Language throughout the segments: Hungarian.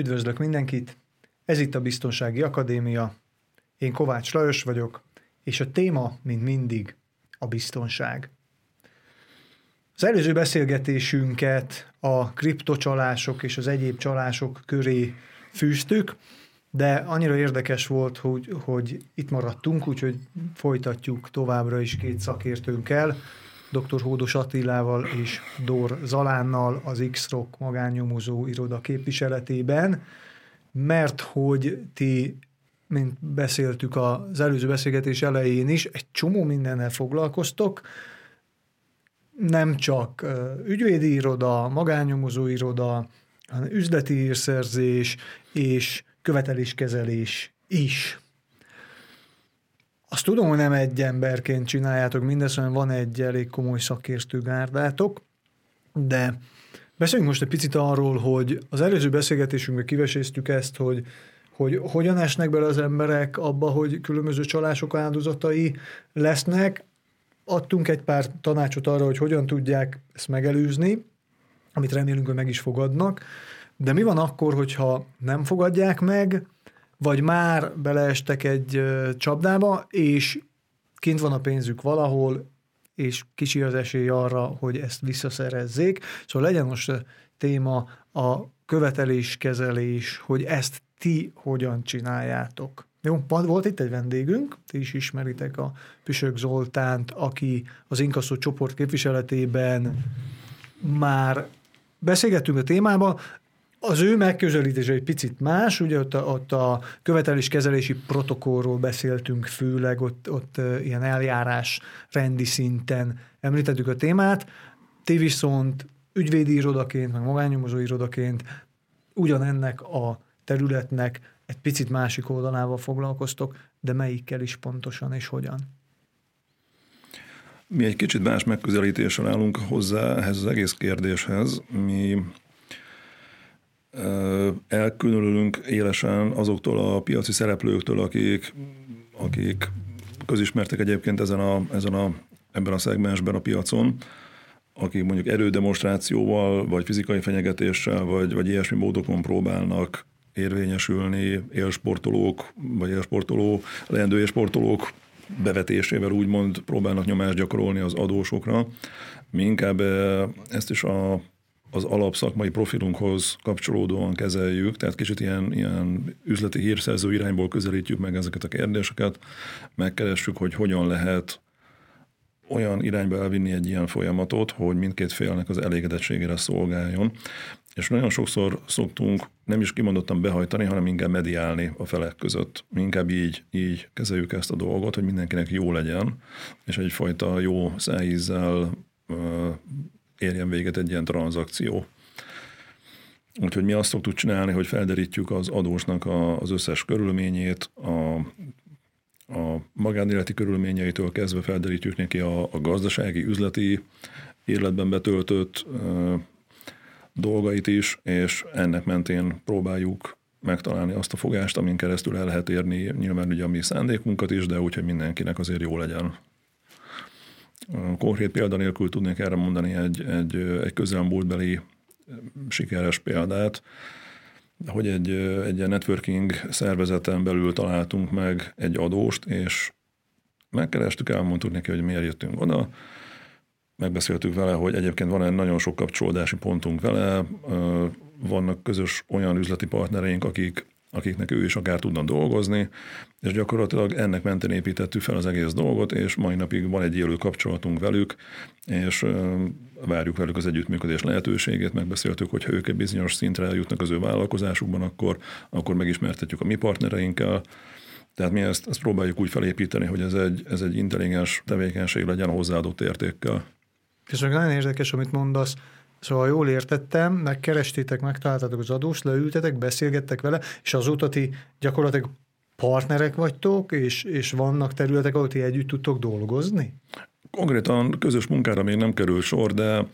Üdvözlök mindenkit! Ez itt a Biztonsági Akadémia. Én Kovács Lajos vagyok, és a téma, mint mindig, a biztonság. Az előző beszélgetésünket a kriptocsalások és az egyéb csalások köré fűztük, de annyira érdekes volt, hogy, hogy itt maradtunk, úgyhogy folytatjuk továbbra is két szakértőnkkel, dr. Hódos Attilával és Dor Zalánnal az X-Rock magánnyomozó iroda képviseletében, mert hogy ti, mint beszéltük az előző beszélgetés elején is, egy csomó mindennel foglalkoztok, nem csak ügyvédi iroda, magánnyomozó iroda, hanem üzleti írszerzés és követeléskezelés is. Azt tudom, hogy nem egy emberként csináljátok mindezt, hanem van egy elég komoly szakértőgárdátok, de beszéljünk most egy picit arról, hogy az előző beszélgetésünkben kiveséztük ezt, hogy hogy hogyan esnek bele az emberek abba, hogy különböző csalások áldozatai lesznek. Adtunk egy pár tanácsot arra, hogy hogyan tudják ezt megelőzni, amit remélünk, hogy meg is fogadnak. De mi van akkor, hogyha nem fogadják meg, vagy már beleestek egy csapdába, és kint van a pénzük valahol, és kicsi az esély arra, hogy ezt visszaszerezzék. Szóval legyen most a téma a követeléskezelés, hogy ezt ti hogyan csináljátok. Jó, volt itt egy vendégünk, ti is ismeritek a Püsök Zoltánt, aki az Inkasszó csoport képviseletében már beszélgettünk a témába, az ő megközelítése egy picit más, ugye ott a, ott a követeléskezelési protokollról beszéltünk főleg, ott, ott ilyen eljárás rendi szinten említettük a témát, ti viszont ügyvédi irodaként, meg magánnyomozó irodaként ugyanennek a területnek egy picit másik oldalával foglalkoztok, de melyikkel is pontosan és hogyan? Mi egy kicsit más megközelítéssel állunk hozzá ehhez az egész kérdéshez. Mi elkülönülünk élesen azoktól a piaci szereplőktől, akik, akik közismertek egyébként ezen a, ezen a, ebben a szegmensben a piacon, akik mondjuk erődemonstrációval, vagy fizikai fenyegetéssel, vagy, vagy ilyesmi módokon próbálnak érvényesülni élsportolók, vagy élsportoló, leendő élsportolók bevetésével úgymond próbálnak nyomást gyakorolni az adósokra. Mi inkább ezt is a az alapszakmai profilunkhoz kapcsolódóan kezeljük, tehát kicsit ilyen, ilyen üzleti hírszerző irányból közelítjük meg ezeket a kérdéseket, megkeressük, hogy hogyan lehet olyan irányba elvinni egy ilyen folyamatot, hogy mindkét félnek az elégedettségére szolgáljon. És nagyon sokszor szoktunk nem is kimondottan behajtani, hanem inkább mediálni a felek között. Mi inkább így, így kezeljük ezt a dolgot, hogy mindenkinek jó legyen, és egyfajta jó szájízzel érjen véget egy ilyen tranzakció. Úgyhogy mi azt szoktuk csinálni, hogy felderítjük az adósnak a, az összes körülményét, a, a magánéleti körülményeitől kezdve felderítjük neki a, a gazdasági, üzleti életben betöltött ö, dolgait is, és ennek mentén próbáljuk megtalálni azt a fogást, amin keresztül el lehet érni nyilván ugye a mi szándékunkat is, de úgy, hogy mindenkinek azért jó legyen. Konkrét példa nélkül tudnék erre mondani egy, egy, egy közelmúltbeli sikeres példát, hogy egy, egy networking szervezeten belül találtunk meg egy adóst, és megkerestük, elmondtuk neki, hogy miért jöttünk oda, megbeszéltük vele, hogy egyébként van egy nagyon sok kapcsolódási pontunk vele, vannak közös olyan üzleti partnereink, akik akiknek ő is akár tudna dolgozni, és gyakorlatilag ennek mentén építettük fel az egész dolgot, és mai napig van egy élő kapcsolatunk velük, és várjuk velük az együttműködés lehetőségét, megbeszéltük, hogy ha ők egy bizonyos szintre eljutnak az ő vállalkozásukban, akkor, akkor megismertetjük a mi partnereinkkel, tehát mi ezt, ezt próbáljuk úgy felépíteni, hogy ez egy, ez egy intelligens tevékenység legyen hozzáadott értékkel. És nagyon érdekes, amit mondasz, Szóval jól értettem, megkerestétek, megtaláltatok az adós, leültetek, beszélgettek vele, és azóta ti gyakorlatilag partnerek vagytok, és, és vannak területek, ahol ti együtt tudtok dolgozni? Konkrétan közös munkára még nem kerül sor, de,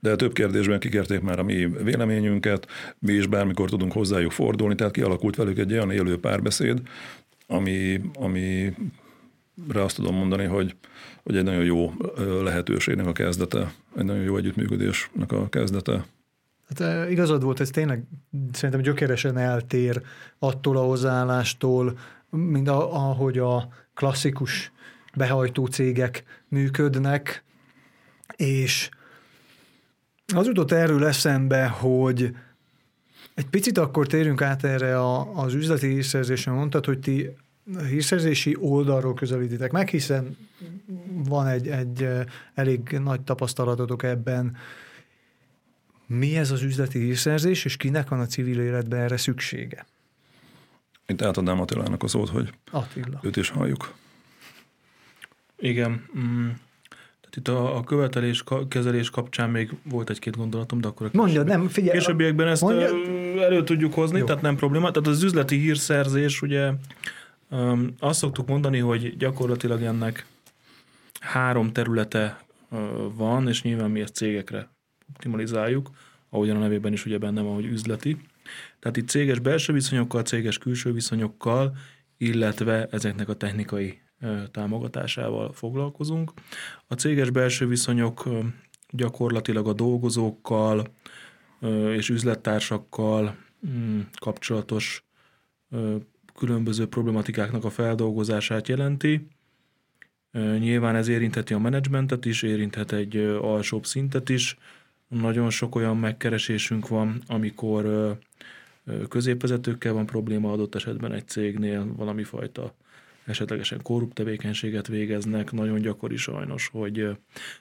de több kérdésben kikérték már a mi véleményünket, mi is bármikor tudunk hozzájuk fordulni, tehát kialakult velük egy olyan élő párbeszéd, ami, amire azt tudom mondani, hogy hogy egy nagyon jó lehetőségnek a kezdete, egy nagyon jó együttműködésnek a kezdete. Hát igazad volt, ez tényleg szerintem gyökeresen eltér attól a hozzáállástól, mint a, ahogy a klasszikus behajtó cégek működnek, és az jutott erről eszembe, hogy egy picit akkor térjünk át erre a, az üzleti hírszerzésre. Mondtad, hogy ti hírszerzési oldalról közelítitek meg, hiszen van egy, egy elég nagy tapasztalatotok ebben. Mi ez az üzleti hírszerzés, és kinek van a civil életben erre szüksége? Itt átadnám Attilának a szót, hogy Attila. őt is halljuk. Igen. Mm. Tehát itt a, a követelés kezelés kapcsán még volt egy-két gondolatom, de akkor a Mondja, nem, figyelj. Későbbiekben ezt mondja, elő tudjuk hozni, jó. tehát nem probléma. Tehát az üzleti hírszerzés, ugye um, azt szoktuk mondani, hogy gyakorlatilag ennek három területe uh, van, és nyilván mi ezt cégekre optimalizáljuk, ahogyan a nevében is ugye benne van, hogy üzleti. Tehát itt céges belső viszonyokkal, céges külső viszonyokkal, illetve ezeknek a technikai támogatásával foglalkozunk. A céges belső viszonyok gyakorlatilag a dolgozókkal és üzlettársakkal mm, kapcsolatos különböző problematikáknak a feldolgozását jelenti. Nyilván ez érintheti a menedzsmentet is, érinthet egy alsóbb szintet is. Nagyon sok olyan megkeresésünk van, amikor középvezetőkkel van probléma adott esetben egy cégnél, valami fajta esetlegesen korrupt tevékenységet végeznek, nagyon gyakori sajnos, hogy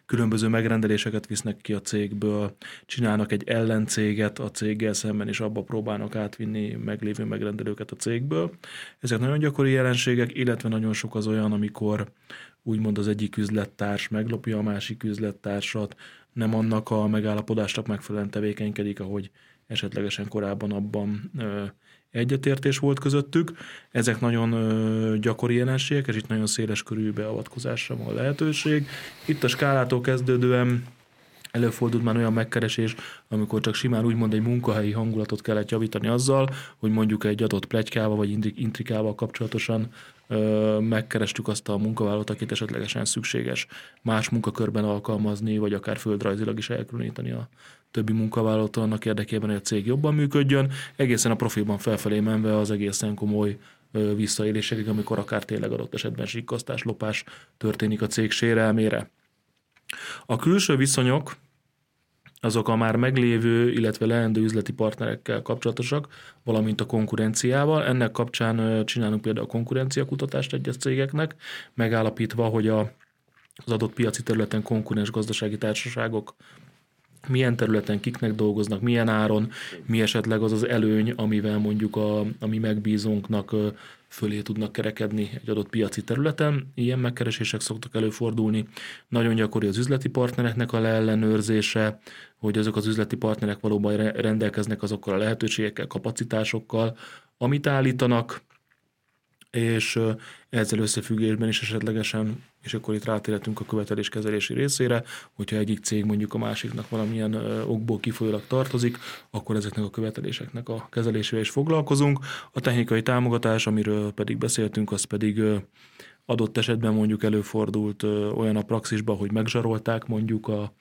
különböző megrendeléseket visznek ki a cégből, csinálnak egy ellencéget a céggel szemben, és abba próbálnak átvinni meglévő megrendelőket a cégből. Ezek nagyon gyakori jelenségek, illetve nagyon sok az olyan, amikor úgymond az egyik üzlettárs meglopja a másik üzlettársat, nem annak a megállapodásnak megfelelően tevékenykedik, ahogy esetlegesen korábban abban egyetértés volt közöttük. Ezek nagyon gyakori jelenségek, és itt nagyon széles körű beavatkozásra van lehetőség. Itt a skálától kezdődően előfordult már olyan megkeresés, amikor csak simán úgymond egy munkahelyi hangulatot kellett javítani azzal, hogy mondjuk egy adott plegykával vagy intrikával kapcsolatosan ö, megkerestük azt a munkavállalót, akit esetlegesen szükséges más munkakörben alkalmazni, vagy akár földrajzilag is elkülöníteni a többi munkavállalót annak érdekében, hogy a cég jobban működjön, egészen a profilban felfelé menve az egészen komoly visszaélésekig, amikor akár tényleg adott esetben sikkasztás, lopás történik a cég sérelmére. A külső viszonyok, azok a már meglévő, illetve leendő üzleti partnerekkel kapcsolatosak, valamint a konkurenciával. Ennek kapcsán csinálunk például konkurenciakutatást egyes cégeknek, megállapítva, hogy a, az adott piaci területen konkurens gazdasági társaságok milyen területen kiknek dolgoznak, milyen áron, mi esetleg az az előny, amivel mondjuk a, a mi megbízónknak fölé tudnak kerekedni egy adott piaci területen. Ilyen megkeresések szoktak előfordulni. Nagyon gyakori az üzleti partnereknek a leellenőrzése, hogy azok az üzleti partnerek valóban rendelkeznek azokkal a lehetőségekkel, kapacitásokkal, amit állítanak, és ezzel összefüggésben is esetlegesen, és akkor itt rátérhetünk a követeléskezelési részére, hogyha egyik cég mondjuk a másiknak valamilyen okból kifolyólag tartozik, akkor ezeknek a követeléseknek a kezelésével is foglalkozunk. A technikai támogatás, amiről pedig beszéltünk, az pedig adott esetben mondjuk előfordult olyan a praxisban, hogy megzsarolták mondjuk a,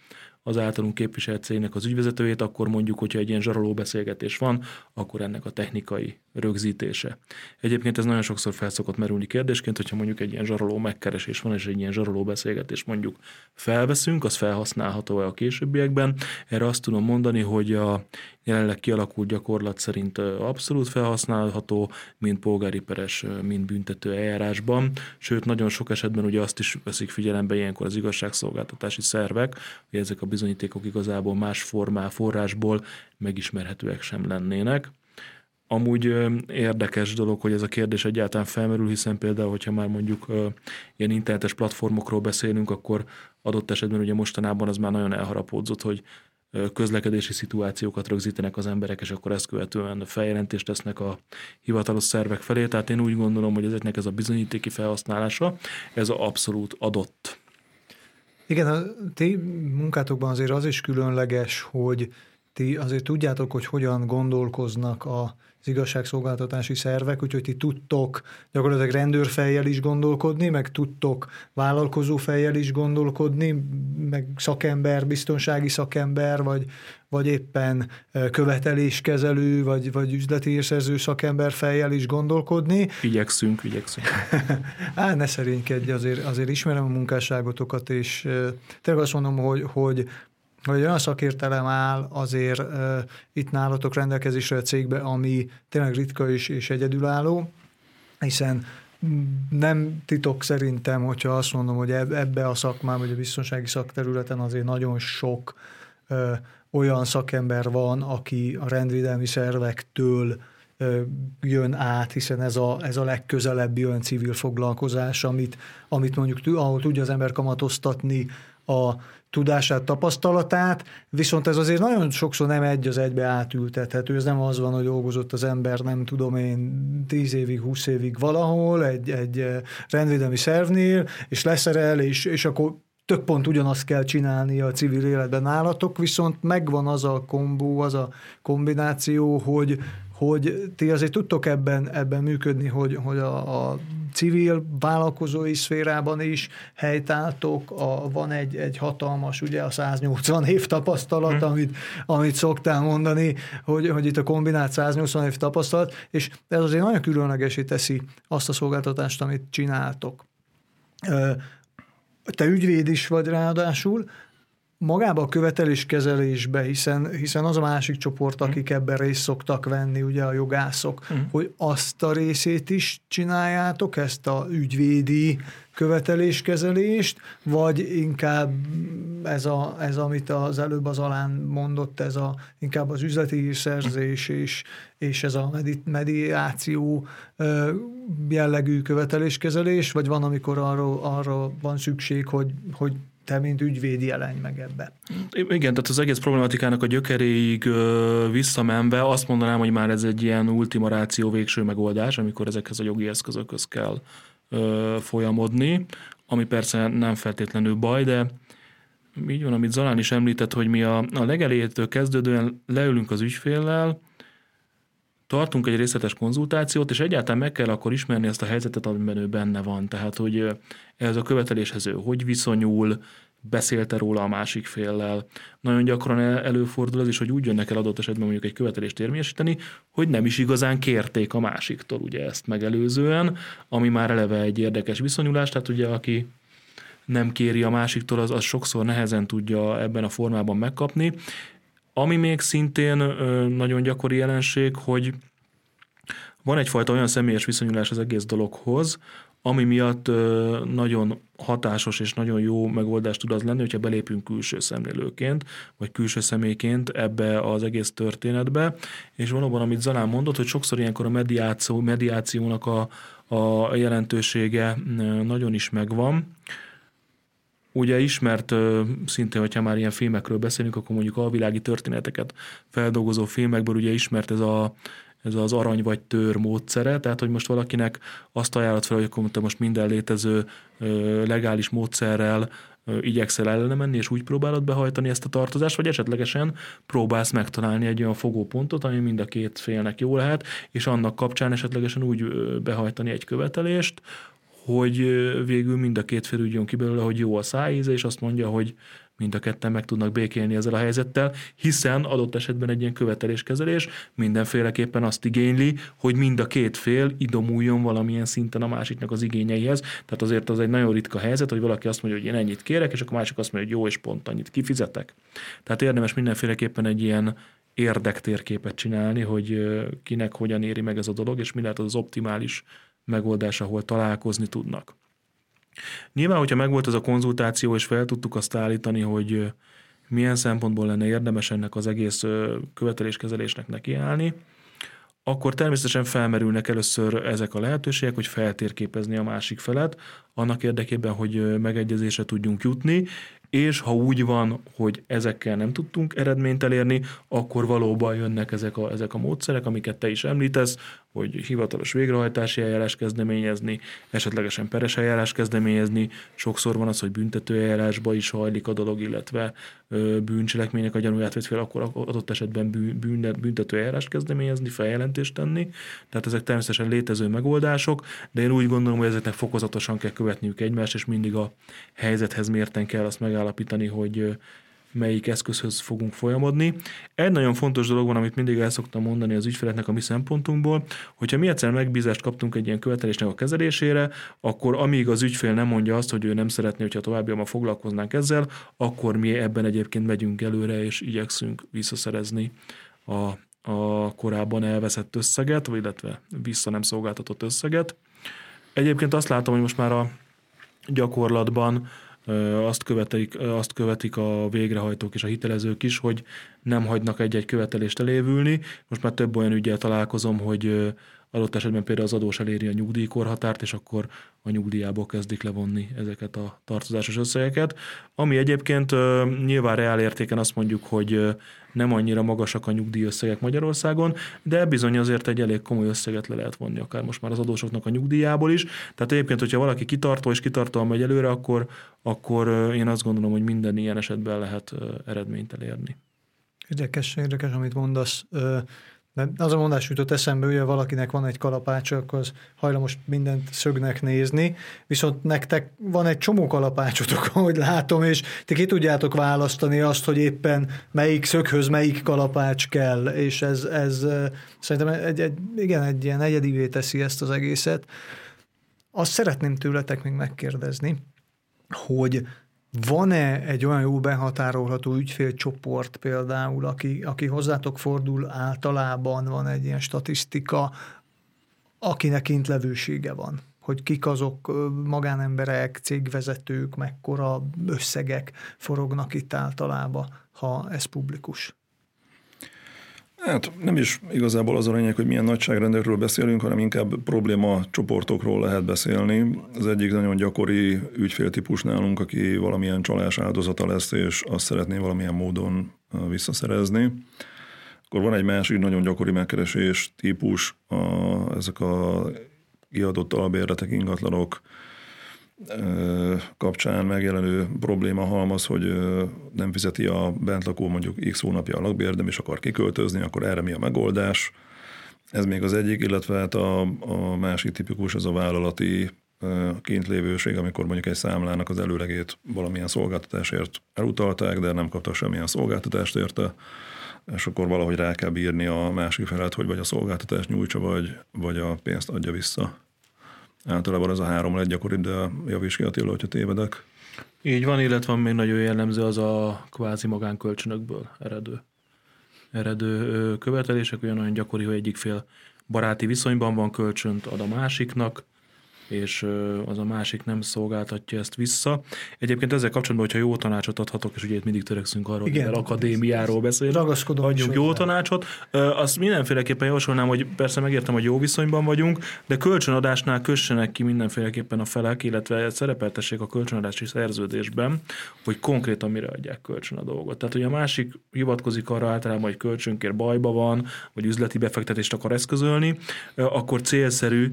az általunk képviselt cégnek az ügyvezetőjét, akkor mondjuk, hogyha egy ilyen zsaroló beszélgetés van, akkor ennek a technikai rögzítése. Egyébként ez nagyon sokszor felszokott merülni kérdésként, hogyha mondjuk egy ilyen zsaroló megkeresés van, és egy ilyen zsaroló beszélgetés mondjuk felveszünk, az felhasználható-e a későbbiekben. Erre azt tudom mondani, hogy a jelenleg kialakult gyakorlat szerint abszolút felhasználható, mind polgári peres, mind büntető eljárásban. Sőt, nagyon sok esetben ugye azt is veszik figyelembe ilyenkor az igazságszolgáltatási szervek, hogy ezek a bizonyítékok igazából más formál, forrásból megismerhetőek sem lennének. Amúgy érdekes dolog, hogy ez a kérdés egyáltalán felmerül, hiszen például, hogyha már mondjuk ilyen internetes platformokról beszélünk, akkor adott esetben ugye mostanában az már nagyon elharapódzott, hogy közlekedési szituációkat rögzítenek az emberek, és akkor ezt követően feljelentést tesznek a hivatalos szervek felé. Tehát én úgy gondolom, hogy ezeknek ez a bizonyítéki felhasználása, ez a abszolút adott. Igen, a ti munkátokban azért az is különleges, hogy ti azért tudjátok, hogy hogyan gondolkoznak a az igazságszolgáltatási szervek, úgyhogy ti tudtok gyakorlatilag rendőrfejjel is gondolkodni, meg tudtok vállalkozófejjel is gondolkodni, meg szakember, biztonsági szakember, vagy, vagy éppen követeléskezelő, vagy, vagy üzleti érszerző szakember fejjel is gondolkodni. Igyekszünk, igyekszünk. Á, ne szerénykedj, azért, azért ismerem a munkásságotokat, és tényleg azt mondom, hogy, hogy hogy olyan szakértelem áll azért uh, itt nálatok rendelkezésre a cégbe, ami tényleg ritka és, és egyedülálló, hiszen nem titok szerintem, hogyha azt mondom, hogy ebbe a szakmában, vagy a biztonsági szakterületen azért nagyon sok ö, olyan szakember van, aki a rendvédelmi szervektől ö, jön át, hiszen ez a, ez a legközelebbi olyan civil foglalkozás, amit, amit mondjuk, ahol tudja az ember kamatoztatni a tudását, tapasztalatát, viszont ez azért nagyon sokszor nem egy az egybe átültethető. Ez nem az van, hogy dolgozott az ember, nem tudom én, 10 évig, 20 évig valahol, egy, egy eh, rendvédelmi szervnél, és leszerel, és, és akkor tök pont ugyanazt kell csinálni a civil életben nálatok, viszont megvan az a kombó, az a kombináció, hogy, hogy ti azért tudtok ebben, ebben működni, hogy, hogy a, a civil vállalkozói szférában is helytáltok, a, van egy, egy hatalmas, ugye a 180 év tapasztalat, hmm. amit, amit szoktál mondani, hogy, hogy itt a kombinált 180 év tapasztalat, és ez azért nagyon különlegesé teszi azt a szolgáltatást, amit csináltok. Te ügyvéd is vagy ráadásul, magába a követeléskezelésbe, hiszen, hiszen az a másik csoport, mhm. akik ebben részt szoktak venni, ugye a jogászok, mm. hogy azt a részét is csináljátok, ezt a ügyvédi követeléskezelést, vagy inkább ez, a, ez amit az előbb az alán mondott, ez a, inkább az üzleti szerzés és, és ez a medi, mediáció jellegű követeléskezelés, vagy van, amikor arra, arra van szükség, hogy, hogy te, mint ügyvéd jelenj meg ebbe. Igen, tehát az egész problematikának a gyökeréig visszamenve azt mondanám, hogy már ez egy ilyen ultima ráció végső megoldás, amikor ezekhez a jogi eszközökhöz kell folyamodni, ami persze nem feltétlenül baj, de így van, amit Zalán is említett, hogy mi a, a legelétől kezdődően leülünk az ügyféllel, tartunk egy részletes konzultációt, és egyáltalán meg kell akkor ismerni ezt a helyzetet, amiben ő benne van. Tehát, hogy ez a követeléshez ő hogy viszonyul, beszélte róla a másik féllel. Nagyon gyakran előfordul az is, hogy úgy jönnek el adott esetben mondjuk egy követelést érvényesíteni, hogy nem is igazán kérték a másiktól ugye ezt megelőzően, ami már eleve egy érdekes viszonyulás, tehát ugye aki nem kéri a másiktól, az, az sokszor nehezen tudja ebben a formában megkapni. Ami még szintén nagyon gyakori jelenség, hogy van egyfajta olyan személyes viszonyulás az egész dologhoz, ami miatt nagyon hatásos és nagyon jó megoldás tud az lenni, hogyha belépünk külső szemlélőként, vagy külső személyként ebbe az egész történetbe, és valóban, amit Zalán mondott, hogy sokszor ilyenkor a mediáció, mediációnak a, a jelentősége nagyon is megvan, Ugye ismert szintén, hogyha már ilyen filmekről beszélünk, akkor mondjuk a világi történeteket feldolgozó filmekből ugye ismert ez a ez az arany vagy tör módszere, tehát hogy most valakinek azt ajánlott fel, hogy akkor most minden létező legális módszerrel igyekszel ellene menni, és úgy próbálod behajtani ezt a tartozást, vagy esetlegesen próbálsz megtalálni egy olyan fogópontot, ami mind a két félnek jó lehet, és annak kapcsán esetlegesen úgy behajtani egy követelést, hogy végül mind a két fél ki belőle, hogy jó a szájíze, és azt mondja, hogy mind a ketten meg tudnak békélni ezzel a helyzettel, hiszen adott esetben egy ilyen követeléskezelés mindenféleképpen azt igényli, hogy mind a két fél idomuljon valamilyen szinten a másiknak az igényeihez. Tehát azért az egy nagyon ritka helyzet, hogy valaki azt mondja, hogy én ennyit kérek, és akkor másik azt mondja, hogy jó, és pont annyit kifizetek. Tehát érdemes mindenféleképpen egy ilyen érdektérképet csinálni, hogy kinek hogyan éri meg ez a dolog, és mi lehet az, az optimális megoldás, ahol találkozni tudnak. Nyilván, hogyha megvolt ez a konzultáció, és fel tudtuk azt állítani, hogy milyen szempontból lenne érdemes ennek az egész követeléskezelésnek nekiállni, akkor természetesen felmerülnek először ezek a lehetőségek, hogy feltérképezni a másik felet, annak érdekében, hogy megegyezésre tudjunk jutni, és ha úgy van, hogy ezekkel nem tudtunk eredményt elérni, akkor valóban jönnek ezek a, ezek a módszerek, amiket te is említesz, hogy hivatalos végrehajtási eljárás kezdeményezni, esetlegesen peres eljárás kezdeményezni. Sokszor van az, hogy büntető eljárásba is hajlik a dolog, illetve bűncselekménynek a gyanúját vett fel, akkor adott esetben büntető eljárás kezdeményezni, feljelentést tenni. Tehát ezek természetesen létező megoldások, de én úgy gondolom, hogy ezeknek fokozatosan kell követniük egymást, és mindig a helyzethez mérten kell azt megállapítani, hogy melyik eszközhöz fogunk folyamodni. Egy nagyon fontos dolog van, amit mindig el szoktam mondani az ügyfeleknek a mi szempontunkból, hogyha mi egyszer megbízást kaptunk egy ilyen követelésnek a kezelésére, akkor amíg az ügyfél nem mondja azt, hogy ő nem szeretné, hogyha továbbiakban foglalkoznánk ezzel, akkor mi ebben egyébként megyünk előre, és igyekszünk visszaszerezni a, a korábban elveszett összeget, illetve vissza nem szolgáltatott összeget. Egyébként azt látom, hogy most már a gyakorlatban azt követik, azt követik a végrehajtók és a hitelezők is, hogy nem hagynak egy-egy követelést elévülni. Most már több olyan ügyel találkozom, hogy adott esetben például az adós eléri a nyugdíjkorhatárt, és akkor a nyugdíjából kezdik levonni ezeket a tartozásos összegeket. Ami egyébként nyilván reál értéken azt mondjuk, hogy nem annyira magasak a nyugdíjösszegek Magyarországon, de bizony azért egy elég komoly összeget le lehet vonni, akár most már az adósoknak a nyugdíjából is. Tehát egyébként, hogyha valaki kitartó és kitartóan megy előre, akkor, akkor én azt gondolom, hogy minden ilyen esetben lehet eredményt elérni. Érdekes, érdekes, amit mondasz. Mert az a mondás jutott eszembe, hogy valakinek van egy kalapácsa, akkor az hajlamos mindent szögnek nézni, viszont nektek van egy csomó kalapácsotok, ahogy látom, és ti ki tudjátok választani azt, hogy éppen melyik szöghöz melyik kalapács kell, és ez, ez szerintem egy, egy, igen, egy ilyen egyedivé teszi ezt az egészet. Azt szeretném tőletek még megkérdezni, hogy van-e egy olyan jó behatárolható ügyfélcsoport például, aki, aki hozzátok fordul általában, van egy ilyen statisztika, akinek kintlevősége van? Hogy kik azok magánemberek, cégvezetők, mekkora összegek forognak itt általában, ha ez publikus? Hát nem is igazából az a lényeg, hogy milyen nagyságrendekről beszélünk, hanem inkább probléma csoportokról lehet beszélni. Az egyik nagyon gyakori ügyféltípus nálunk, aki valamilyen csalás áldozata lesz, és azt szeretné valamilyen módon visszaszerezni. Akkor van egy másik nagyon gyakori megkeresés típus, a, ezek a kiadott albérletek, ingatlanok, kapcsán megjelenő probléma halmaz, hogy nem fizeti a bentlakó mondjuk x hónapja a lakbért, nem is akar kiköltözni, akkor erre mi a megoldás? Ez még az egyik, illetve hát a, a másik tipikus az a vállalati kintlévőség, amikor mondjuk egy számlának az előlegét valamilyen szolgáltatásért elutalták, de nem kaptak semmilyen szolgáltatást érte, és akkor valahogy rá kell bírni a másik felet, hogy vagy a szolgáltatást nyújtsa, vagy, vagy a pénzt adja vissza. Általában az a három leggyakoribb, de javíts ki Attila, hogyha tévedek. Így van, illetve még nagyon jellemző az a kvázi magánkölcsönökből eredő, eredő követelések, olyan olyan gyakori, hogy egyik fél baráti viszonyban van kölcsönt ad a másiknak, és az a másik nem szolgáltatja ezt vissza. Egyébként ezzel kapcsolatban, hogyha jó tanácsot adhatok, és ugye itt mindig törekszünk arról, hogy hogy akadémiáról beszélünk, Ragaszkodom adjunk jó tanácsot, azt mindenféleképpen javasolnám, hogy persze megértem, hogy jó viszonyban vagyunk, de kölcsönadásnál kössenek ki mindenféleképpen a felek, illetve szerepeltessék a kölcsönadási szerződésben, hogy konkrétan mire adják kölcsön a dolgot. Tehát, hogy a másik hivatkozik arra általában, hogy kölcsönkér bajba van, vagy üzleti befektetést akar eszközölni, akkor célszerű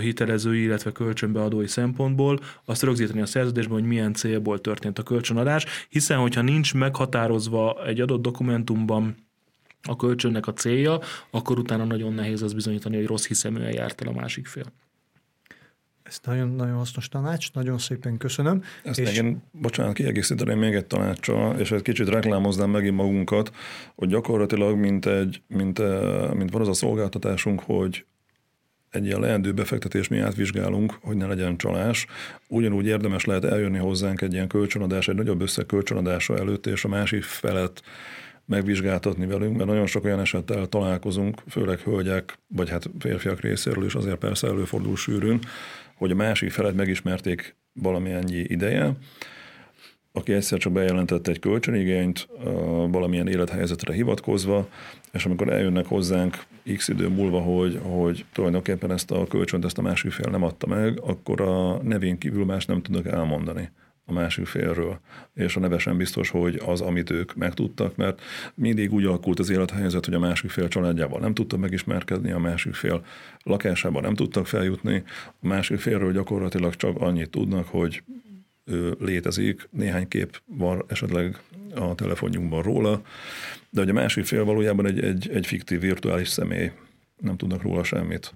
hitelezői, illetve kölcsönbeadói szempontból azt rögzíteni a szerződésben, hogy milyen célból történt a kölcsönadás, hiszen hogyha nincs meghatározva egy adott dokumentumban a kölcsönnek a célja, akkor utána nagyon nehéz az bizonyítani, hogy rossz hiszeműen járt el a másik fél. Ez nagyon-nagyon hasznos tanács, nagyon szépen köszönöm. Ezt és... én, bocsánat, kiegészíteném még egy tanácssal, és egy kicsit reklámoznám megint magunkat, hogy gyakorlatilag mint, egy, mint, mint van az a szolgáltatásunk, hogy egy ilyen leendő befektetés mi átvizsgálunk, hogy ne legyen csalás. Ugyanúgy érdemes lehet eljönni hozzánk egy ilyen kölcsönadás, egy nagyobb összeg kölcsönadása előtt, és a másik felet megvizsgáltatni velünk, mert nagyon sok olyan esettel találkozunk, főleg hölgyek, vagy hát férfiak részéről is azért persze előfordul sűrűn, hogy a másik felet megismerték valamilyen ideje, aki egyszer csak bejelentett egy kölcsönigényt valamilyen élethelyzetre hivatkozva, és amikor eljönnek hozzánk x idő múlva, hogy, hogy tulajdonképpen ezt a kölcsönt, ezt a másik fél nem adta meg, akkor a nevén kívül más nem tudnak elmondani a másik félről, és a neve sem biztos, hogy az, amit ők megtudtak, mert mindig úgy alakult az élethelyzet, hogy a másik fél családjával nem tudtak megismerkedni, a másik fél lakásában nem tudtak feljutni, a másik félről gyakorlatilag csak annyit tudnak, hogy ő létezik, néhány kép van esetleg a telefonjunkban róla, de hogy a másik fél valójában egy, egy, egy fiktív virtuális személy, nem tudnak róla semmit.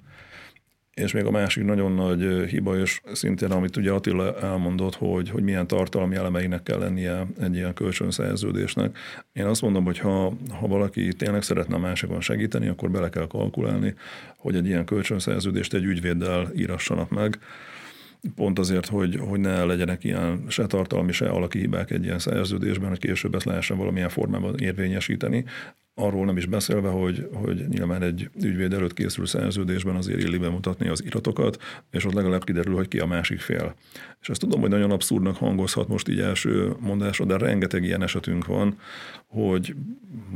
És még a másik nagyon nagy hiba, és szintén amit ugye Attila elmondott, hogy, hogy milyen tartalmi elemeinek kell lennie egy ilyen kölcsönszerződésnek. Én azt mondom, hogy ha, ha valaki tényleg szeretne a másikon segíteni, akkor bele kell kalkulálni, hogy egy ilyen kölcsönszerződést egy ügyvéddel írassanak meg, pont azért, hogy, hogy ne legyenek ilyen se tartalmi, se alaki hibák egy ilyen szerződésben, hogy később ezt lehessen valamilyen formában érvényesíteni. Arról nem is beszélve, hogy, hogy nyilván egy ügyvéd előtt készül szerződésben azért illi bemutatni az iratokat, és ott legalább kiderül, hogy ki a másik fél. És ezt tudom, hogy nagyon abszurdnak hangozhat most így első mondásra, de rengeteg ilyen esetünk van, hogy,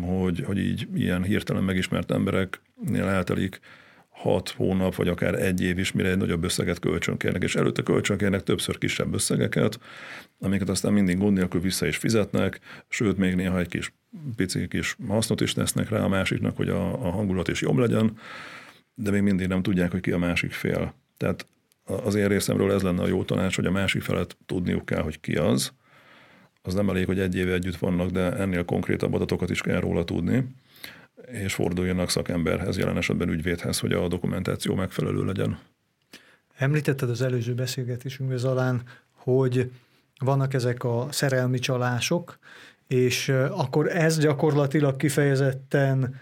hogy, hogy így ilyen hirtelen megismert embereknél eltelik hat hónap, vagy akár egy év is, mire egy nagyobb összeget kölcsönkérnek, és előtte kölcsönkérnek többször kisebb összegeket, amiket aztán mindig gond nélkül vissza is fizetnek, sőt, még néha egy kis pici kis hasznot is tesznek rá a másiknak, hogy a, a hangulat is jobb legyen, de még mindig nem tudják, hogy ki a másik fél. Tehát az én részemről ez lenne a jó tanács, hogy a másik felet tudniuk kell, hogy ki az. Az nem elég, hogy egy éve együtt vannak, de ennél konkrétabb adatokat is kell róla tudni és forduljanak szakemberhez, jelen esetben ügyvédhez, hogy a dokumentáció megfelelő legyen. Említetted az előző beszélgetésünkben, Zalán, hogy vannak ezek a szerelmi csalások, és akkor ez gyakorlatilag kifejezetten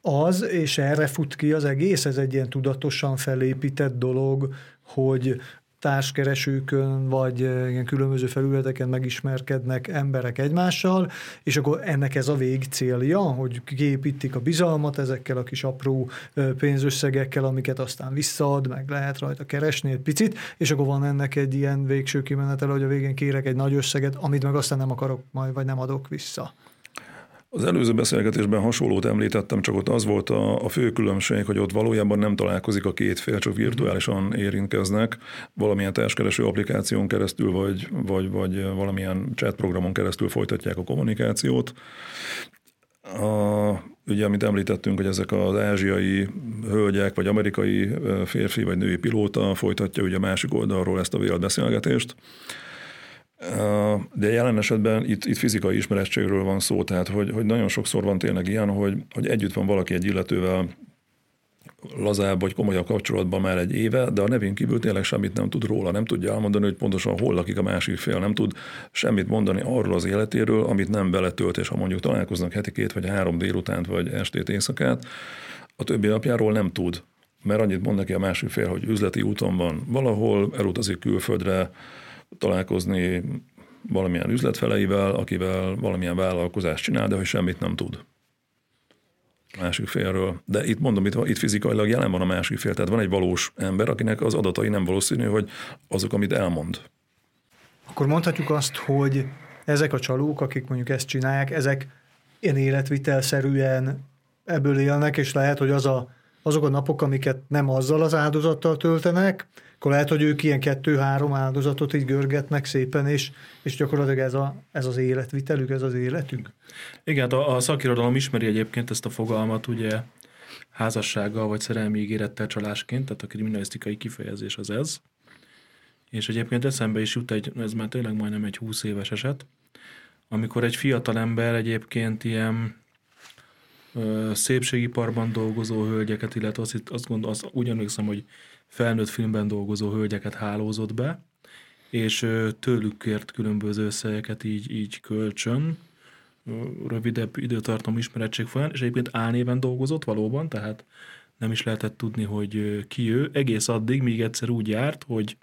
az, és erre fut ki az egész, ez egy ilyen tudatosan felépített dolog, hogy társkeresőkön, vagy ilyen különböző felületeken megismerkednek emberek egymással, és akkor ennek ez a vég célja, hogy kiépítik a bizalmat ezekkel a kis apró pénzösszegekkel, amiket aztán visszaad, meg lehet rajta keresni egy picit, és akkor van ennek egy ilyen végső kimenetel, hogy a végén kérek egy nagy összeget, amit meg aztán nem akarok majd, vagy nem adok vissza. Az előző beszélgetésben hasonlót említettem, csak ott az volt a, a fő különbség, hogy ott valójában nem találkozik a két fél, csak virtuálisan érintkeznek, valamilyen társkereső applikáción keresztül, vagy, vagy, vagy valamilyen chat programon keresztül folytatják a kommunikációt. A, ugye, amit említettünk, hogy ezek az ázsiai hölgyek, vagy amerikai férfi, vagy női pilóta folytatja ugye a másik oldalról ezt a vélt beszélgetést. De jelen esetben itt, itt fizikai ismerettségről van szó, tehát hogy, hogy nagyon sokszor van tényleg ilyen, hogy, hogy együtt van valaki egy illetővel lazább vagy komolyabb kapcsolatban már egy éve, de a nevén kívül tényleg semmit nem tud róla, nem tudja elmondani, hogy pontosan hol lakik a másik fél, nem tud semmit mondani arról az életéről, amit nem beletölt, és ha mondjuk találkoznak heti két vagy három délutánt, vagy estét, éjszakát, a többi napjáról nem tud. Mert annyit mond neki a másik fél, hogy üzleti úton van valahol, elutazik külföldre, találkozni valamilyen üzletfeleivel, akivel valamilyen vállalkozást csinál, de hogy semmit nem tud másik félről. De itt mondom, itt, itt fizikailag jelen van a másik fél, tehát van egy valós ember, akinek az adatai nem valószínű, hogy azok, amit elmond. Akkor mondhatjuk azt, hogy ezek a csalók, akik mondjuk ezt csinálják, ezek ilyen életvitelszerűen ebből élnek, és lehet, hogy az a, azok a napok, amiket nem azzal az áldozattal töltenek, akkor lehet, hogy ők ilyen kettő-három áldozatot így görgetnek szépen, és, és gyakorlatilag ez, a, ez az életvitelük, ez az életük. Igen, hát a, a szakirodalom ismeri egyébként ezt a fogalmat, ugye házassággal vagy szerelmi ígérettel csalásként, tehát a kriminalisztikai kifejezés az ez. És egyébként eszembe is jut egy, ez már tényleg majdnem egy 20 éves eset, amikor egy fiatal ember egyébként ilyen ö, szépségiparban dolgozó hölgyeket, illetve azt, azt, gondol, azt úgy emlékszem, hogy felnőtt filmben dolgozó hölgyeket hálózott be, és tőlük kért különböző összegeket így, így kölcsön, rövidebb időtartam ismerettség folyán, és egyébként álnéven dolgozott valóban, tehát nem is lehetett tudni, hogy ki ő, egész addig, míg egyszer úgy járt, hogy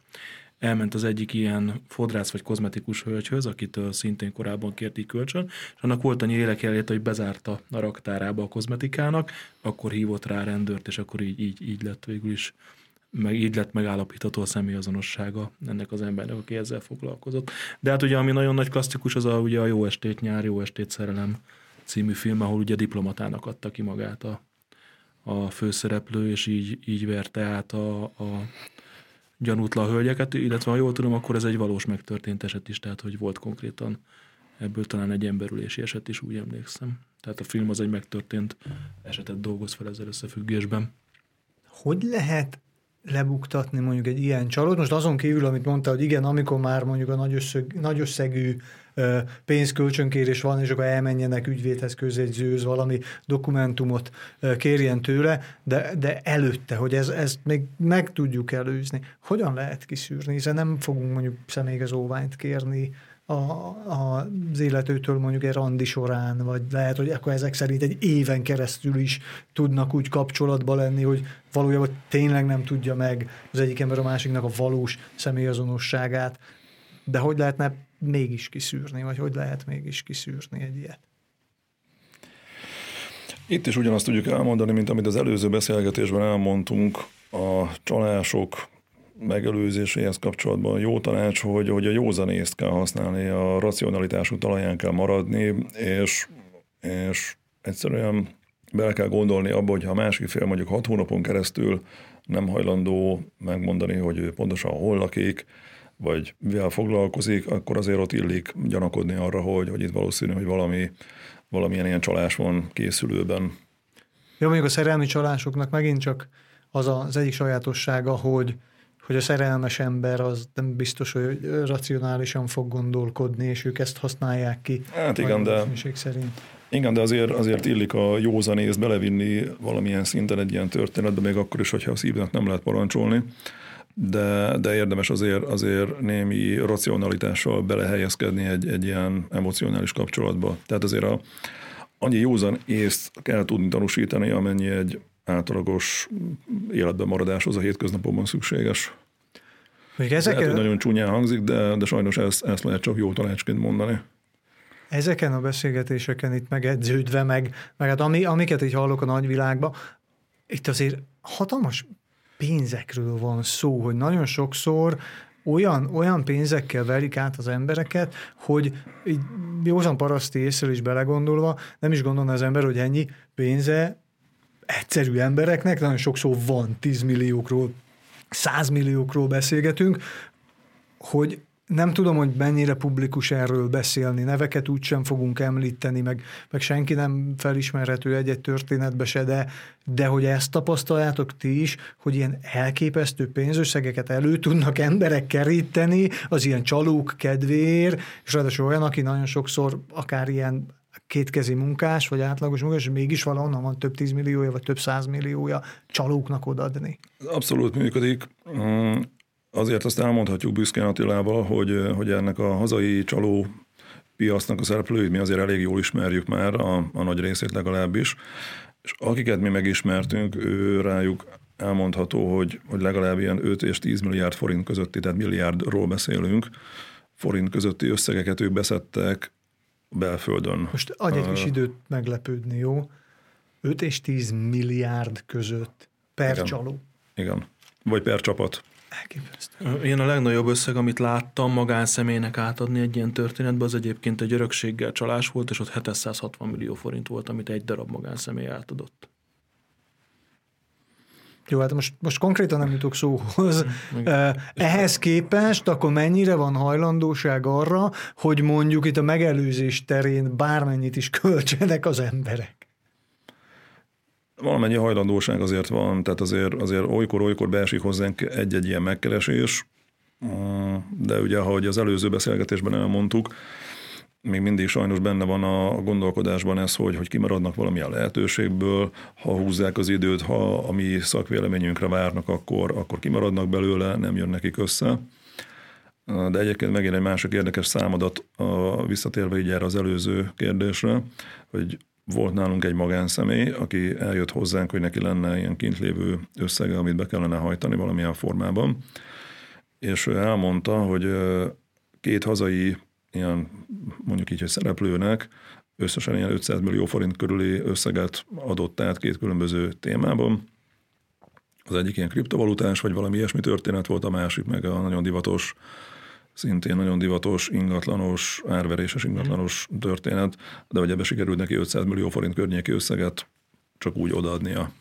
elment az egyik ilyen fodrász vagy kozmetikus hölgyhöz, akitől szintén korábban kért kölcsön, és annak volt annyi élek hogy bezárta a raktárába a kozmetikának, akkor hívott rá rendőrt, és akkor így, így, így lett végül is meg így lett megállapítható a személyazonossága ennek az embernek, aki ezzel foglalkozott. De hát ugye, ami nagyon nagy klasszikus, az a, ugye a Jó estét nyár, Jó estét szerelem című film, ahol ugye diplomatának adta ki magát a, a főszereplő, és így, így verte át a, a gyanútlan hölgyeket, illetve ha jól tudom, akkor ez egy valós megtörtént eset is, tehát hogy volt konkrétan ebből talán egy emberülési eset is, úgy emlékszem. Tehát a film az egy megtörtént esetet dolgoz fel ezzel összefüggésben. Hogy lehet lebuktatni mondjuk egy ilyen csalót. Most azon kívül, amit mondta, hogy igen, amikor már mondjuk a nagy, összeg, nagy összegű pénzkölcsönkérés van, és akkor elmenjenek ügyvédhez közegyzőz, valami dokumentumot kérjen tőle, de, de előtte, hogy ez, ezt még meg tudjuk előzni. Hogyan lehet kiszűrni, hiszen nem fogunk mondjuk személyigazolványt kérni, a, a, az illetőtől mondjuk egy randi során, vagy lehet, hogy akkor ezek szerint egy éven keresztül is tudnak úgy kapcsolatba lenni, hogy valójában tényleg nem tudja meg az egyik ember a másiknak a valós személyazonosságát, de hogy lehetne mégis kiszűrni, vagy hogy lehet mégis kiszűrni egy ilyet? Itt is ugyanazt tudjuk elmondani, mint amit az előző beszélgetésben elmondtunk, a csalások megelőzéséhez kapcsolatban jó tanács, hogy, hogy a józanészt kell használni, a racionalitású talaján kell maradni, és, és egyszerűen bele kell gondolni abba, hogy ha a másik fél mondjuk hat hónapon keresztül nem hajlandó megmondani, hogy ő pontosan hol lakik, vagy mivel foglalkozik, akkor azért ott illik gyanakodni arra, hogy, hogy itt valószínű, hogy valami, valamilyen ilyen csalás van készülőben. Jó, mondjuk a szerelmi csalásoknak megint csak az az egyik sajátossága, hogy, hogy a szerelmes ember az nem biztos, hogy racionálisan fog gondolkodni, és ők ezt használják ki. Hát igen, de, szerint. igen, de azért, azért illik a józanészt belevinni valamilyen szinten egy ilyen történetbe, még akkor is, hogyha a szívnek nem lehet parancsolni. De, de érdemes azért, azért némi racionalitással belehelyezkedni egy, egy ilyen emocionális kapcsolatba. Tehát azért a, annyi józan észt kell tudni tanúsítani, amennyi egy átlagos életben maradáshoz a hétköznapokban szükséges. Még ezeken... Lehet, hogy nagyon csúnyán hangzik, de, de sajnos ezt, ezt lehet csak jó tanácsként mondani. Ezeken a beszélgetéseken itt megedződve, meg, meg hát ami, amiket így hallok a nagyvilágban, itt azért hatalmas pénzekről van szó, hogy nagyon sokszor olyan, olyan pénzekkel verik át az embereket, hogy így józan paraszti észre is belegondolva, nem is gondolna az ember, hogy ennyi pénze egyszerű embereknek, nagyon sokszor van 10 milliókról, 100 milliókról beszélgetünk, hogy nem tudom, hogy mennyire publikus erről beszélni, neveket úgysem fogunk említeni, meg, meg senki nem felismerhető egy-egy történetbe se, de, de hogy ezt tapasztaljátok ti is, hogy ilyen elképesztő pénzösszegeket elő tudnak emberek keríteni az ilyen csalók kedvéért, és ráadásul olyan, aki nagyon sokszor akár ilyen kétkezi munkás, vagy átlagos munkás, és mégis valahonnan van több tízmilliója, vagy több százmilliója csalóknak odadni. Abszolút működik. Mm, azért azt elmondhatjuk büszkén Attilával, hogy, hogy ennek a hazai csaló piacnak a szereplőit mi azért elég jól ismerjük már, a, a nagy részét legalábbis, és akiket mi megismertünk, ő rájuk elmondható, hogy, hogy legalább ilyen 5 és 10 milliárd forint közötti, tehát milliárdról beszélünk, forint közötti összegeket ők beszedtek belföldön. Most adj egy kis időt meglepődni, jó? 5 és 10 milliárd között per Igen. csaló. Igen. Vagy per csapat. Elképesztő. Én a legnagyobb összeg, amit láttam magánszemélynek átadni egy ilyen történetbe, az egyébként egy örökséggel csalás volt, és ott 760 millió forint volt, amit egy darab magánszemély átadott. Jó, hát most, most konkrétan nem jutok szóhoz. Ehhez képest akkor mennyire van hajlandóság arra, hogy mondjuk itt a megelőzés terén bármennyit is költsenek az emberek? Valamennyi hajlandóság azért van, tehát azért, azért olykor-olykor beesik hozzánk egy-egy ilyen megkeresés, de ugye, ahogy az előző beszélgetésben elmondtuk, még mindig sajnos benne van a gondolkodásban ez, hogy, hogy kimaradnak valamilyen lehetőségből, ha húzzák az időt, ha a mi szakvéleményünkre várnak, akkor, akkor kimaradnak belőle, nem jön nekik össze. De egyébként megint egy másik érdekes számadat, a, visszatérve így erre az előző kérdésre, hogy volt nálunk egy magánszemély, aki eljött hozzánk, hogy neki lenne ilyen kint lévő összege, amit be kellene hajtani valamilyen formában, és ő elmondta, hogy két hazai ilyen mondjuk így, hogy szereplőnek összesen ilyen 500 millió forint körüli összeget adott át két különböző témában, Az egyik ilyen kriptovalutás, vagy valami ilyesmi történet volt, a másik meg a nagyon divatos, szintén nagyon divatos, ingatlanos, árveréses ingatlanos történet, de hogy ebbe sikerült neki 500 millió forint környéki összeget csak úgy odaadnia.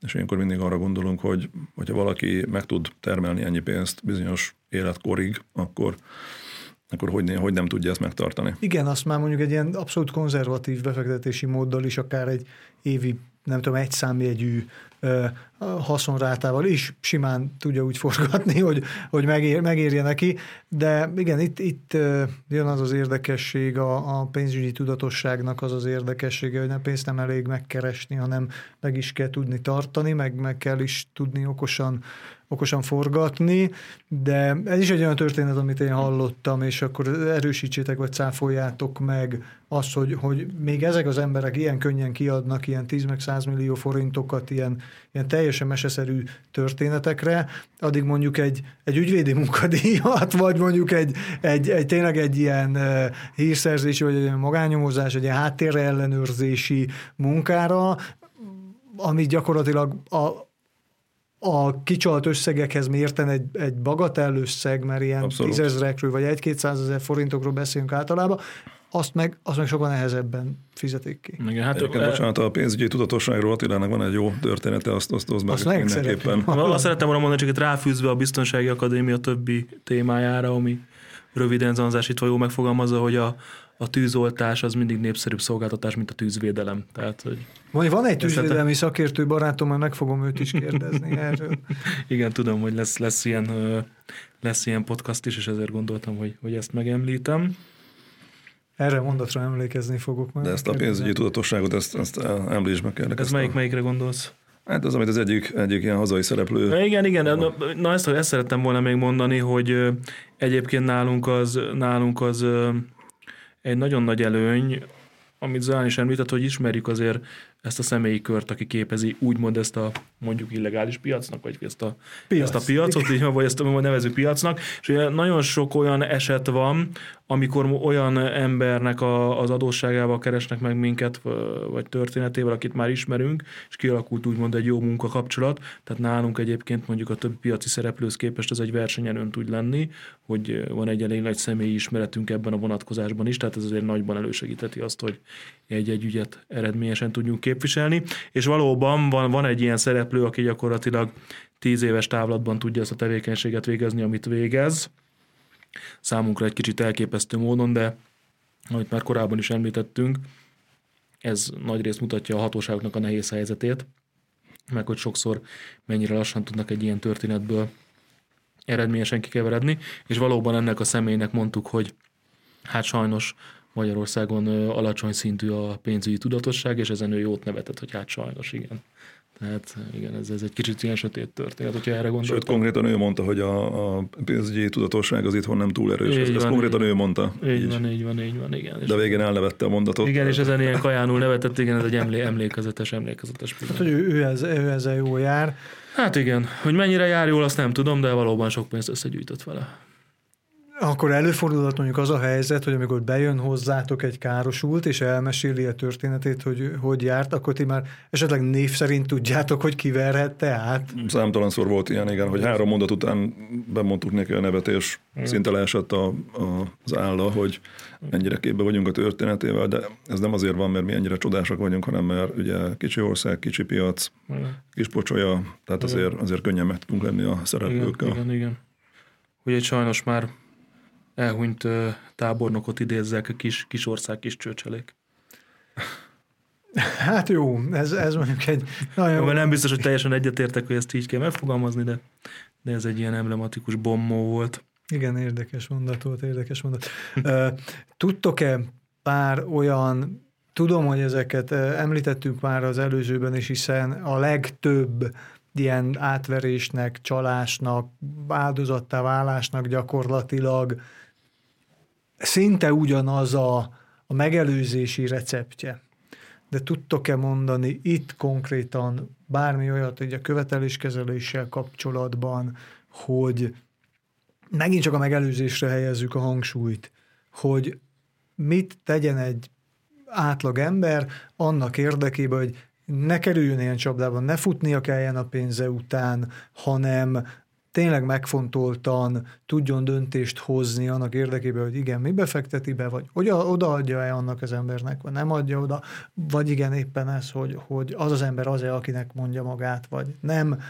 És ilyenkor mindig arra gondolunk, hogy hogyha valaki meg tud termelni ennyi pénzt bizonyos életkorig, akkor akkor hogy, hogy nem tudja ezt megtartani. Igen, azt már mondjuk egy ilyen abszolút konzervatív befektetési móddal is akár egy évi nem tudom, egy számjegyű haszonrátával is simán tudja úgy forgatni, hogy, hogy megér, megérje neki, de igen, itt, itt jön az az érdekesség, a, a pénzügyi tudatosságnak az az érdekessége, hogy nem pénzt nem elég megkeresni, hanem meg is kell tudni tartani, meg, meg kell is tudni okosan okosan forgatni, de ez is egy olyan történet, amit én hallottam, és akkor erősítsétek, vagy cáfoljátok meg azt, hogy, hogy még ezek az emberek ilyen könnyen kiadnak ilyen 10 meg 100 millió forintokat ilyen, ilyen teljesen meseszerű történetekre, addig mondjuk egy, egy ügyvédi munkadíjat, vagy mondjuk egy, egy, egy tényleg egy ilyen hírszerzési, vagy egy ilyen magányomozás, egy ilyen háttérre ellenőrzési munkára, ami gyakorlatilag a, a kicsalt összegekhez mérten egy, egy bagatell összeg, mert ilyen Abszolút. tízezrekről vagy egy-kétszázezer forintokról beszélünk általában, azt meg, azt meg sokan nehezebben fizetik ki. Igen, hát Egyébként, e... bocsánat, a pénzügyi tudatosságról Attilának van egy jó története, azt azt azt, azt meg mindenképpen. Azt szerettem volna mondani, csak itt ráfűzve a Biztonsági Akadémia többi témájára, ami röviden zanzásítva jó megfogalmazza, hogy a, a tűzoltás az mindig népszerűbb szolgáltatás, mint a tűzvédelem. Tehát, hogy Majd van egy tűzvédelmi szakértő barátom, mert meg fogom őt is kérdezni erről. Igen, tudom, hogy lesz, lesz, ilyen, lesz ilyen podcast is, és ezért gondoltam, hogy, hogy ezt megemlítem. Erre a mondatra emlékezni fogok majd. De ezt a pénzügyi tudatosságot, ezt, ezt említsd meg kell. Ez melyik, melyikre gondolsz? Hát az, amit az egyik, egyik ilyen hazai szereplő... Igen, igen, na, na ezt, ezt szerettem volna még mondani, hogy egyébként nálunk az, nálunk az egy nagyon nagy előny, amit Zán is említett, hogy ismerjük azért ezt a személyi kört, aki képezi úgymond ezt a mondjuk illegális piacnak, vagy ezt a, Piac. ezt a piacot, így, vagy ezt a nevező piacnak, és ugye nagyon sok olyan eset van, amikor olyan embernek a, az adósságával keresnek meg minket, vagy történetével, akit már ismerünk, és kialakult úgymond egy jó munkakapcsolat, tehát nálunk egyébként mondjuk a többi piaci szereplőhöz képest ez egy versenyelőn tud lenni, hogy van egy elég nagy személyi ismeretünk ebben a vonatkozásban is, tehát ez azért nagyban elősegíteti azt, hogy egy-egy ügyet eredményesen tudjunk képviselni, és valóban van, van egy ilyen szereplő, aki gyakorlatilag tíz éves távlatban tudja ezt a tevékenységet végezni, amit végez. Számunkra egy kicsit elképesztő módon, de amit már korábban is említettünk, ez nagy részt mutatja a hatóságoknak a nehéz helyzetét, meg hogy sokszor mennyire lassan tudnak egy ilyen történetből eredményesen kikeveredni, és valóban ennek a személynek mondtuk, hogy hát sajnos Magyarországon alacsony szintű a pénzügyi tudatosság, és ezen ő jót nevetett, hogy hát sajnos igen. Tehát igen, ez, ez egy kicsit ilyen sötét történet, hogyha erre gondoltam. Sőt, konkrétan ő mondta, hogy a, a pénzügyi tudatosság az itthon nem túl erős. Így ezt, van, ezt konkrétan így, ő mondta. Így, így, van, így van, így van, igen. De végén elnevette a mondatot. Igen, és ezen ilyen kajánul nevetett, igen, ez egy emlé, emlékezetes, emlékezetes pillanat. Hát, hogy ő, ő, ez, ő ezzel jó jár. Hát igen, hogy mennyire jár jól, azt nem tudom, de valóban sok pénzt összegyűjtött vele. Akkor előfordulhat mondjuk az a helyzet, hogy amikor bejön hozzátok egy károsult, és elmeséli a történetét, hogy hogy járt, akkor ti már esetleg név szerint tudjátok, hogy kiverhette át? Számtalanszor volt ilyen, igen, hogy három mondat után bemondtuk neki a nevet, és mm. szinte leesett a, a, az álla, hogy ennyire képbe vagyunk a történetével, de ez nem azért van, mert mi ennyire csodásak vagyunk, hanem mert ugye kicsi ország, kicsi piac, mm. kis pocsolya, tehát azért, azért könnyen meg tudunk lenni a szereplőkkel. Igen, igen, igen. Ugye sajnos már elhunyt tábornokot idézzek, a kis, kis ország, kis csőcselék. Hát jó, ez, ez mondjuk egy nagyon... Jó, nem biztos, hogy teljesen egyetértek, hogy ezt így kell megfogalmazni, de, de ez egy ilyen emblematikus bombó volt. Igen, érdekes mondat volt, érdekes mondat. Tudtok-e pár olyan, tudom, hogy ezeket említettük már az előzőben is, hiszen a legtöbb ilyen átverésnek, csalásnak, áldozattá válásnak gyakorlatilag szinte ugyanaz a, a megelőzési receptje. De tudtok-e mondani itt konkrétan bármi olyat, hogy a követeléskezeléssel kapcsolatban, hogy megint csak a megelőzésre helyezzük a hangsúlyt, hogy mit tegyen egy átlag ember annak érdekében, hogy ne kerüljön ilyen csapdában, ne futnia kelljen a pénze után, hanem tényleg megfontoltan tudjon döntést hozni annak érdekében, hogy igen, mi befekteti be, vagy oda, odaadja-e annak az embernek, vagy nem adja oda, vagy igen, éppen ez, hogy, hogy az az ember az-e, akinek mondja magát, vagy nem.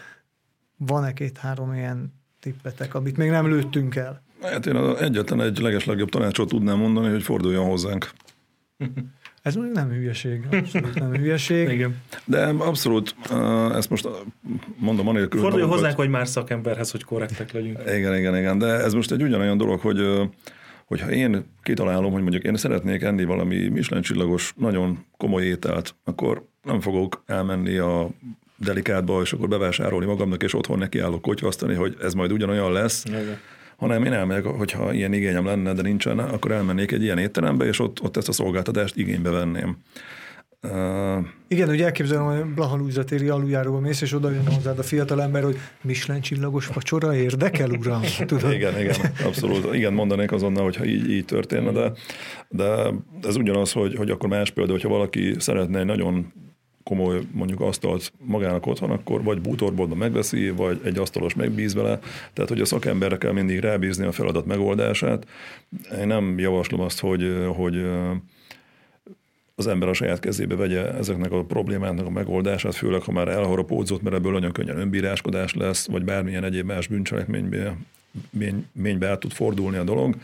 Van-e két-három ilyen tippetek, amit még nem lőttünk el? Hát én egyetlen egy legeslegjobb tanácsot tudnám mondani, hogy forduljon hozzánk. Ez még nem hülyeség, abszolút nem hülyeség. Igen. De abszolút, ezt most mondom anélkül. Forduljon hozzánk, hogy már szakemberhez, hogy korrektek legyünk. Igen, igen, igen, de ez most egy ugyanolyan dolog, hogy hogyha én kitalálom, hogy mondjuk én szeretnék enni valami Michelin csillagos, nagyon komoly ételt, akkor nem fogok elmenni a delikátba, és akkor bevásárolni magamnak, és otthon nekiállok kotyvasztani, hogy ez majd ugyanolyan lesz. Igen hanem én elmegyek, hogyha ilyen igényem lenne, de nincsen, akkor elmennék egy ilyen étterembe, és ott, ott ezt a szolgáltatást igénybe venném. Uh, Igen, hogy elképzelem, hogy Blaha Lúza téri aluljáróba mész, és oda jön hozzád a fiatal ember, hogy Michelin csillagos vacsora érdekel, uram? Tudod? Igen, igen, abszolút. Igen, mondanék azonnal, hogyha így, így történne, de, de ez ugyanaz, hogy, hogy akkor más példa, hogyha valaki szeretne egy nagyon komoly mondjuk asztalt magának otthon, akkor vagy bútorboltban megveszi, vagy egy asztalos megbíz vele. Tehát, hogy a szakemberre kell mindig rábízni a feladat megoldását. Én nem javaslom azt, hogy, hogy az ember a saját kezébe vegye ezeknek a problémáknak a megoldását, főleg ha már elharapódzott, mert ebből nagyon könnyen önbíráskodás lesz, vagy bármilyen egyéb más bűncselekménybe ménybe el tud fordulni a dolog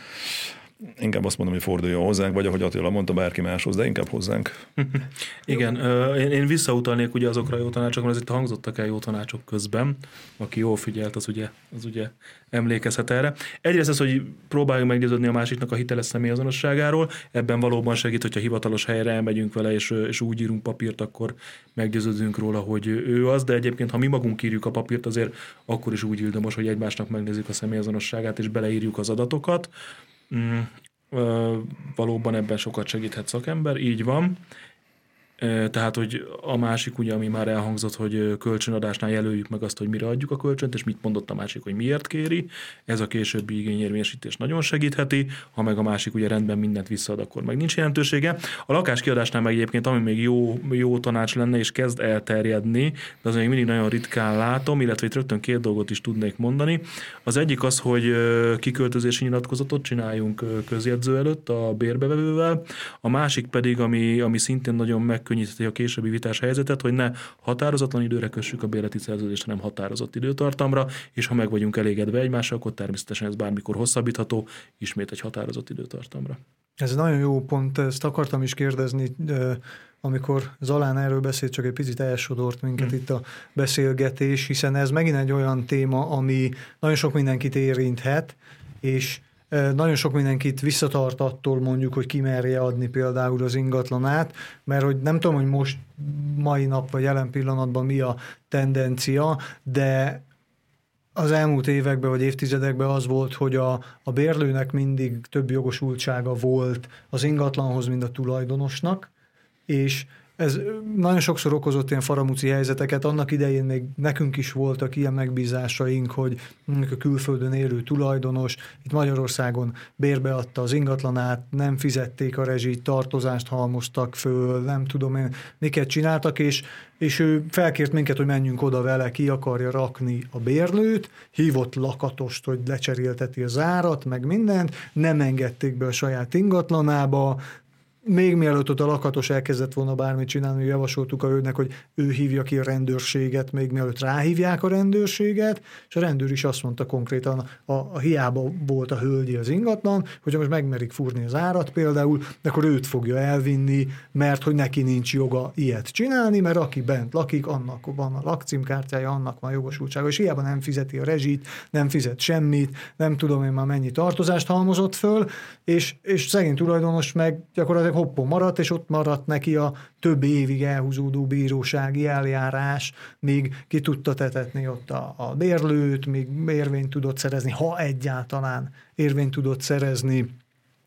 inkább azt mondom, hogy forduljon hozzánk, vagy ahogy Attila mondta, bárki máshoz, de inkább hozzánk. Igen, én, én visszautalnék ugye azokra a jó tanácsokra, mert itt hangzottak el jó tanácsok közben, aki jól figyelt, az ugye, az ugye emlékezhet erre. Egyrészt az, hogy próbáljunk meggyőződni a másiknak a hiteles személyazonosságáról, ebben valóban segít, hogyha hivatalos helyre elmegyünk vele, és, és úgy írunk papírt, akkor meggyőződünk róla, hogy ő az, de egyébként, ha mi magunk írjuk a papírt, azért akkor is úgy ildomos, hogy egymásnak megnézzük a személyazonosságát, és beleírjuk az adatokat. Mm, valóban ebben sokat segíthet szakember, így van. Tehát, hogy a másik, ugye, ami már elhangzott, hogy kölcsönadásnál jelöljük meg azt, hogy mire adjuk a kölcsönt, és mit mondott a másik, hogy miért kéri. Ez a későbbi igényérvényesítés nagyon segítheti, ha meg a másik ugye rendben mindent visszaad, akkor meg nincs jelentősége. A lakáskiadásnál meg egyébként, ami még jó, jó tanács lenne, és kezd elterjedni, de az még mindig nagyon ritkán látom, illetve itt rögtön két dolgot is tudnék mondani. Az egyik az, hogy kiköltözési nyilatkozatot csináljunk közjegyző előtt a bérbevevővel, a másik pedig, ami, ami szintén nagyon meg megkönnyítheti a későbbi vitás helyzetet, hogy ne határozatlan időre kössük a bérleti szerződést, hanem határozott időtartamra, és ha meg vagyunk elégedve egymással, akkor természetesen ez bármikor hosszabbítható, ismét egy határozott időtartamra. Ez nagyon jó pont, ezt akartam is kérdezni, amikor Zalán erről beszélt, csak egy picit elsodort minket mm. itt a beszélgetés, hiszen ez megint egy olyan téma, ami nagyon sok mindenkit érinthet, és nagyon sok mindenkit visszatart attól mondjuk, hogy kimerje adni például az ingatlanát, mert hogy nem tudom, hogy most mai nap vagy jelen pillanatban mi a tendencia, de az elmúlt években vagy évtizedekben az volt, hogy a, a bérlőnek mindig több jogosultsága volt az ingatlanhoz, mint a tulajdonosnak, és ez nagyon sokszor okozott ilyen faramúci helyzeteket. Annak idején még nekünk is voltak ilyen megbízásaink, hogy a külföldön élő tulajdonos itt Magyarországon bérbeadta az ingatlanát, nem fizették a rezsit, tartozást halmoztak föl, nem tudom én, miket csináltak, és, és ő felkért minket, hogy menjünk oda vele, ki akarja rakni a bérlőt, hívott lakatost, hogy lecserélteti az árat, meg mindent, nem engedték be a saját ingatlanába, még mielőtt ott a lakatos elkezdett volna bármit csinálni, javasoltuk a őnek, hogy ő hívja ki a rendőrséget, még mielőtt ráhívják a rendőrséget, és a rendőr is azt mondta konkrétan, a, a hiába volt a hölgyi az ingatlan, hogyha most megmerik fúrni az árat például, akkor őt fogja elvinni, mert hogy neki nincs joga ilyet csinálni, mert aki bent lakik, annak van a lakcímkártyája, annak van jogosultsága, és hiába nem fizeti a rezsit, nem fizet semmit, nem tudom én már mennyi tartozást halmozott föl, és, és szegény tulajdonos meg gyakorlatilag hoppon maradt, és ott maradt neki a több évig elhúzódó bírósági eljárás, míg ki tudta tetetni ott a, a bérlőt, míg érvényt tudott szerezni, ha egyáltalán érvényt tudott szerezni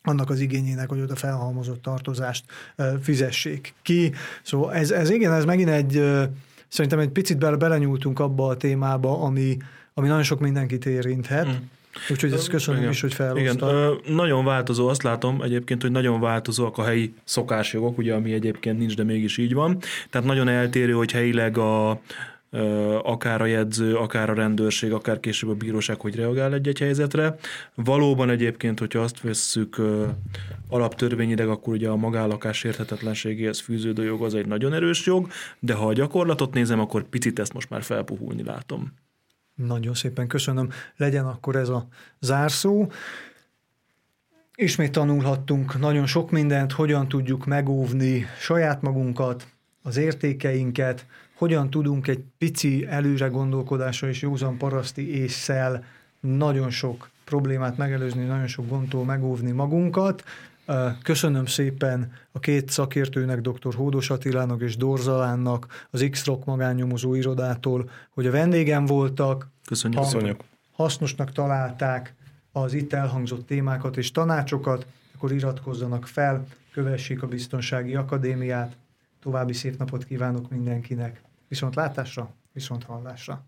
annak az igényének, hogy ott a felhalmozott tartozást fizessék ki. Szóval ez, ez igen, ez megint egy, szerintem egy picit bele, belenyúltunk abba a témába, ami, ami nagyon sok mindenkit érinthet, mm. Úgyhogy ezt köszönöm Igen. is, hogy Igen, felhoztad. ö, nagyon változó, azt látom egyébként, hogy nagyon változóak a helyi szokásjogok, ugye, ami egyébként nincs, de mégis így van. Tehát nagyon eltérő, hogy helyileg a, akár a jegyző, akár a rendőrség, akár később a bíróság, hogy reagál egy-egy helyzetre. Valóban egyébként, hogyha azt vesszük alaptörvényileg, akkor ugye a magállakás érthetetlenségéhez fűződő jog az egy nagyon erős jog, de ha a gyakorlatot nézem, akkor picit ezt most már felpuhulni látom. Nagyon szépen köszönöm. Legyen akkor ez a zárszó. Ismét tanulhattunk nagyon sok mindent, hogyan tudjuk megóvni saját magunkat, az értékeinket, hogyan tudunk egy pici előre gondolkodásra és józan paraszti észszel nagyon sok problémát megelőzni, nagyon sok gondtól megóvni magunkat. Köszönöm szépen a két szakértőnek, dr. Hódos Attilának és Dorzalánnak, az X-Rock magánnyomozó irodától, hogy a vendégem voltak, Köszönjük. Köszönjük. hasznosnak találták az itt elhangzott témákat és tanácsokat, akkor iratkozzanak fel, kövessék a Biztonsági Akadémiát. További szép napot kívánok mindenkinek. Viszont látásra, viszont hallásra.